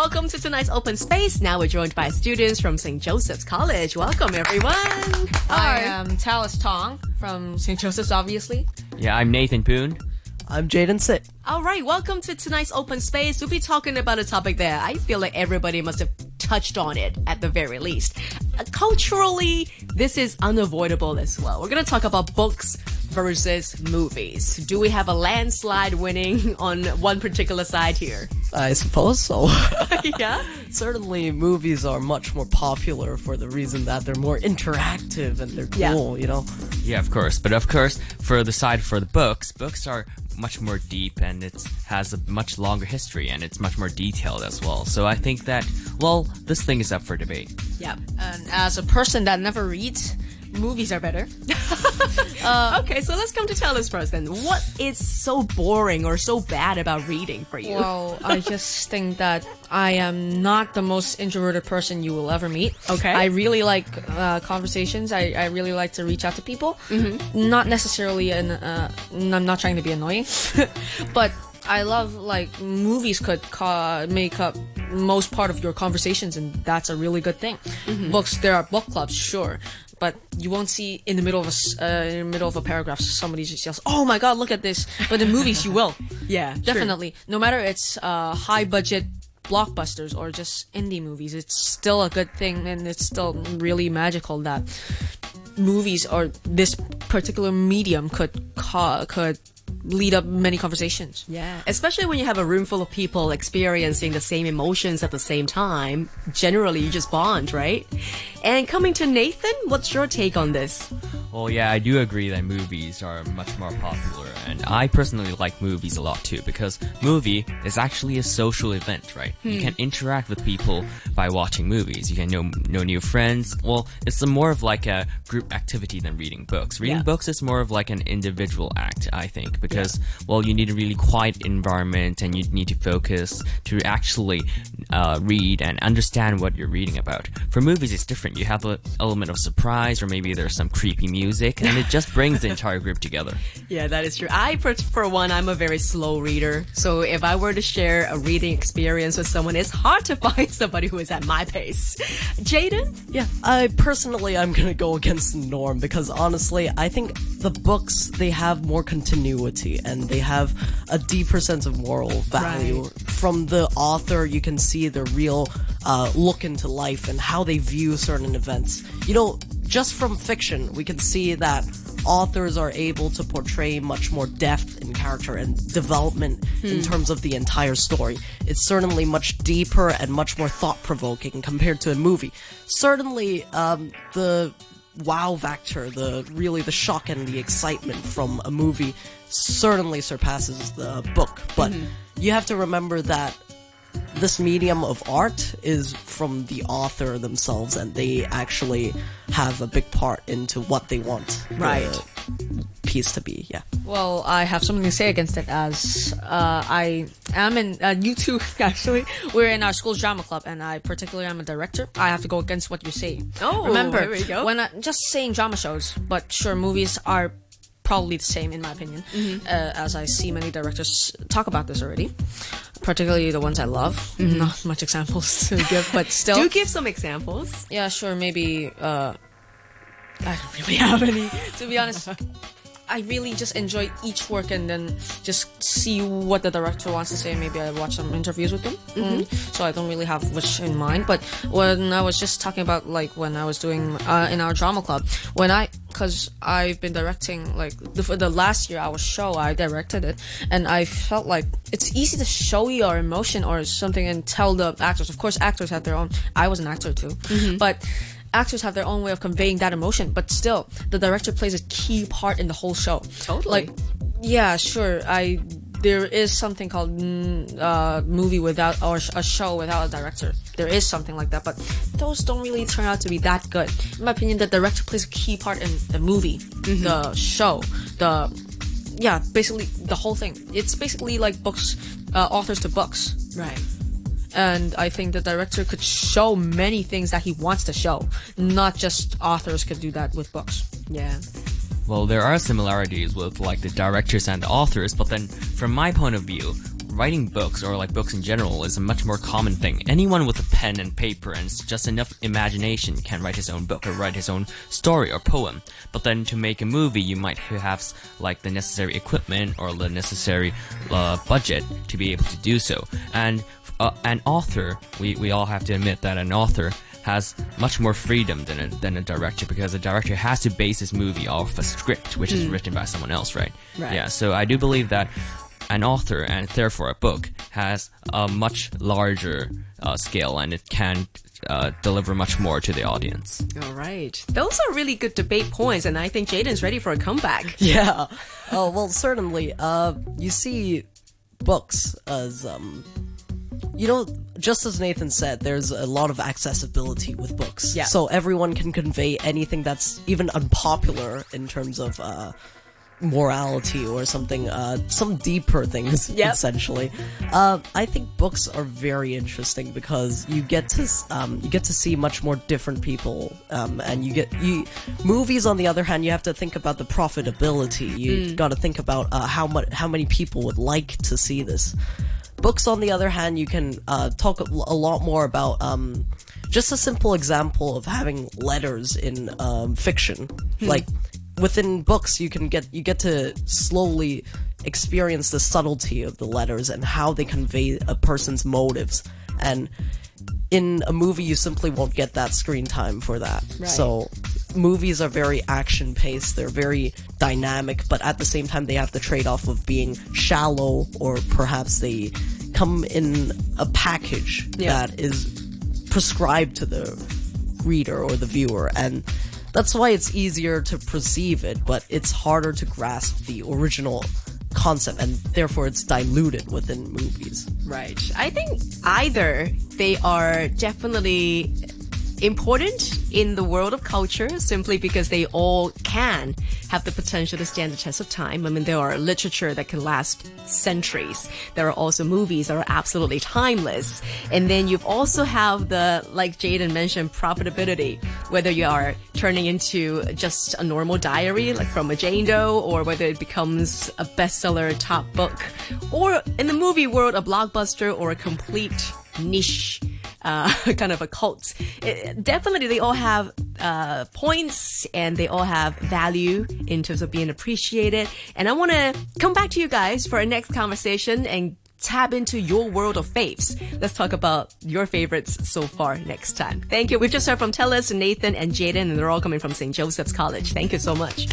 welcome to tonight's open space. Now we're joined by students from St. Joseph's College. Welcome, everyone. Hi. I am Talis Tong from St. Joseph's, obviously. Yeah, I'm Nathan Poon. I'm Jaden Sit. All right, welcome to tonight's open space. We'll be talking about a topic that I feel like everybody must have touched on it at the very least. Uh, culturally, this is unavoidable as well. We're going to talk about books versus movies. Do we have a landslide winning on one particular side here? I suppose so. yeah. Certainly, movies are much more popular for the reason that they're more interactive and they're Yeah. cool, you know? Yeah, of course. But of course, for the side for the books, books are much more deep and it has a much longer history and it's much more detailed as well. So I think that, well, this thing is up for debate. Yeah. And as a person that never reads, movies are better. okay, so let's come to Talis first then. What is so boring or so bad about reading for you? Well, I just think that I am not the most introverted person you will ever meet. Okay. I really like uh, conversations. I, I really like to reach out to people. Mm-hmm. Not necessarily, an, uh, I'm not trying to be annoying, but I love like movies could ca- make up most part of your conversations, and that's a really good thing. Books, there are book clubs, sure. But you won't see in the middle of a uh, in the middle of a paragraph somebody just yells, "Oh my God, look at this!" But in movies, you will. yeah, true. Definitely. No matter it's uh, high budget blockbusters or just indie movies, it's still a good thing and it's still really magical that movies or this particular medium could ca- could lead up many conversations. Yeah, especially when you have a room full of people experiencing the same emotions at the same time. Generally, you just bond, right? And coming to Nathan, what's your take on this? Well, yeah, I do agree that movies are much more popular, and I personally like movies a lot too because movie is actually a social event, right? You can interact with people by watching movies. You can know know new friends. Well, it's more of like a group activity than reading books. Reading Yeah. books is more of like an individual act, I think, because well, you need a really quiet environment and you need to focus to actually uh, read and understand what you're reading about. For movies, it's different. You have an element of surprise, or maybe there's some creepy music, and it just brings the entire group together. Yeah, that is true. I, for, for one, I'm a very slow reader. So if I were to share a reading experience with someone, it's hard to find somebody who is at my pace. Jaden? Yeah, I personally I'm gonna go against the norm because honestly, I think the books they have more continuity and they have a deeper sense of moral value. Right. From the author, you can see the real uh, look into life and how they view certain events. You know, just from fiction, we can see that authors are able to portray much more depth in character and development in terms of the entire story. It's certainly much deeper and much more thought provoking compared to a movie. Certainly, um, the wow factor, the really the shock and the excitement from a movie certainly surpasses the book. But you have to remember that this medium of art is from the author themselves and they actually have a big part into what they want Right. the piece to be yeah Well, I have something to say against it as uh, I am in, uh, you two actually, we're in our school's drama club and I particularly am a director. I have to go against what you say. Oh, Remember, here we go. when I, just saying drama shows, but sure, movies are probably the same in my opinion, Mm-hmm. uh, as I see many directors talk about this already. Particularly the ones I love. Not much examples to give, but still. Mm-hmm. Do give some examples. Yeah, sure. Maybe. Uh, I don't really have any. To be honest, I really just enjoy each work and then just see what the director wants to say. Maybe I watch some interviews with them. Mm. So I don't really have much in mind. But when I was just talking about like when I was doing uh, in our drama club, when I because I've been directing like the, for the last year our show I directed it and I felt like it's easy to show your emotion or something and tell the actors. Of course, actors have their own. I was an actor too, but actors have their own way of conveying that emotion, but still, the director plays a key part in the whole show. Totally. Like, yeah, sure. I there is something called mm, uh, movie without or a show without a director. There is something like that, but those don't really turn out to be that good. In my opinion, the director plays a key part in the movie, the show, the yeah, basically the whole thing. It's basically like books, uh, authors to books Right. And I think the director could show many things that he wants to show. Not just authors could do that with books. Yeah. Well, there are similarities with like the directors and the authors, but then from my point of view, writing books or like books in general is a much more common thing. Anyone with a pen and paper and just enough imagination can write his own book or write his own story or poem. But then to make a movie, you might have like the necessary equipment or the necessary uh, budget to be able to do so. And uh, an author, we, we all have to admit that an author has much more freedom than a, than a director because a director has to base his movie off a script which is written by someone else, right? Right. Yeah, so I do believe that an author and therefore a book has a much larger uh, scale and it can uh, deliver much more to the audience. All right. Those are really good debate points, and I think Jaden's ready for a comeback. Yeah. Oh well, certainly. Uh, you see books as um, you know, just as Nathan said, there's a lot of accessibility with books. Yeah. So everyone can convey anything that's even unpopular in terms of uh, morality or something, uh, some deeper things, Yep. essentially. Uh, I think books are very interesting because you get to um, you get to see much more different people, um, and you get you movies. On the other hand, you have to think about the profitability. You got to think about uh, how much how many people would like to see this. Books, on the other hand, you can uh, talk a lot more about. Um, just a simple example of having letters in um, fiction, like within books, you can get you get to slowly experience the subtlety of the letters and how they convey a person's motives. And in a movie, you simply won't get that screen time for that. So movies are very action paced. They're very dynamic, but at the same time, they have the trade off of being shallow or perhaps they come in a package Yeah. that is prescribed to the reader or the viewer and that's why it's easier to perceive it but it's harder to grasp the original concept and therefore it's diluted within movies Right. I think either they are definitely important in the world of culture simply because they all can have the potential to stand the test of time. I mean, there are literature that can last centuries. There are also movies that are absolutely timeless. And then you've also have the, like Jaden mentioned, profitability, whether you are turning into just a normal diary, like from a Jane Doe, or whether it becomes a bestseller top book, or in the movie world, a blockbuster or a complete niche uh, kind of a cult. It- definitely, they all have uh, points and they all have value in terms of being appreciated. And I want to come back to you guys for our next conversation and tap into your world of faves. Let's talk about your favorites so far next time. Thank you. We've just heard from Tellus, Nathan, and Jaden, and they're all coming from St. Joseph's College. Thank you so much.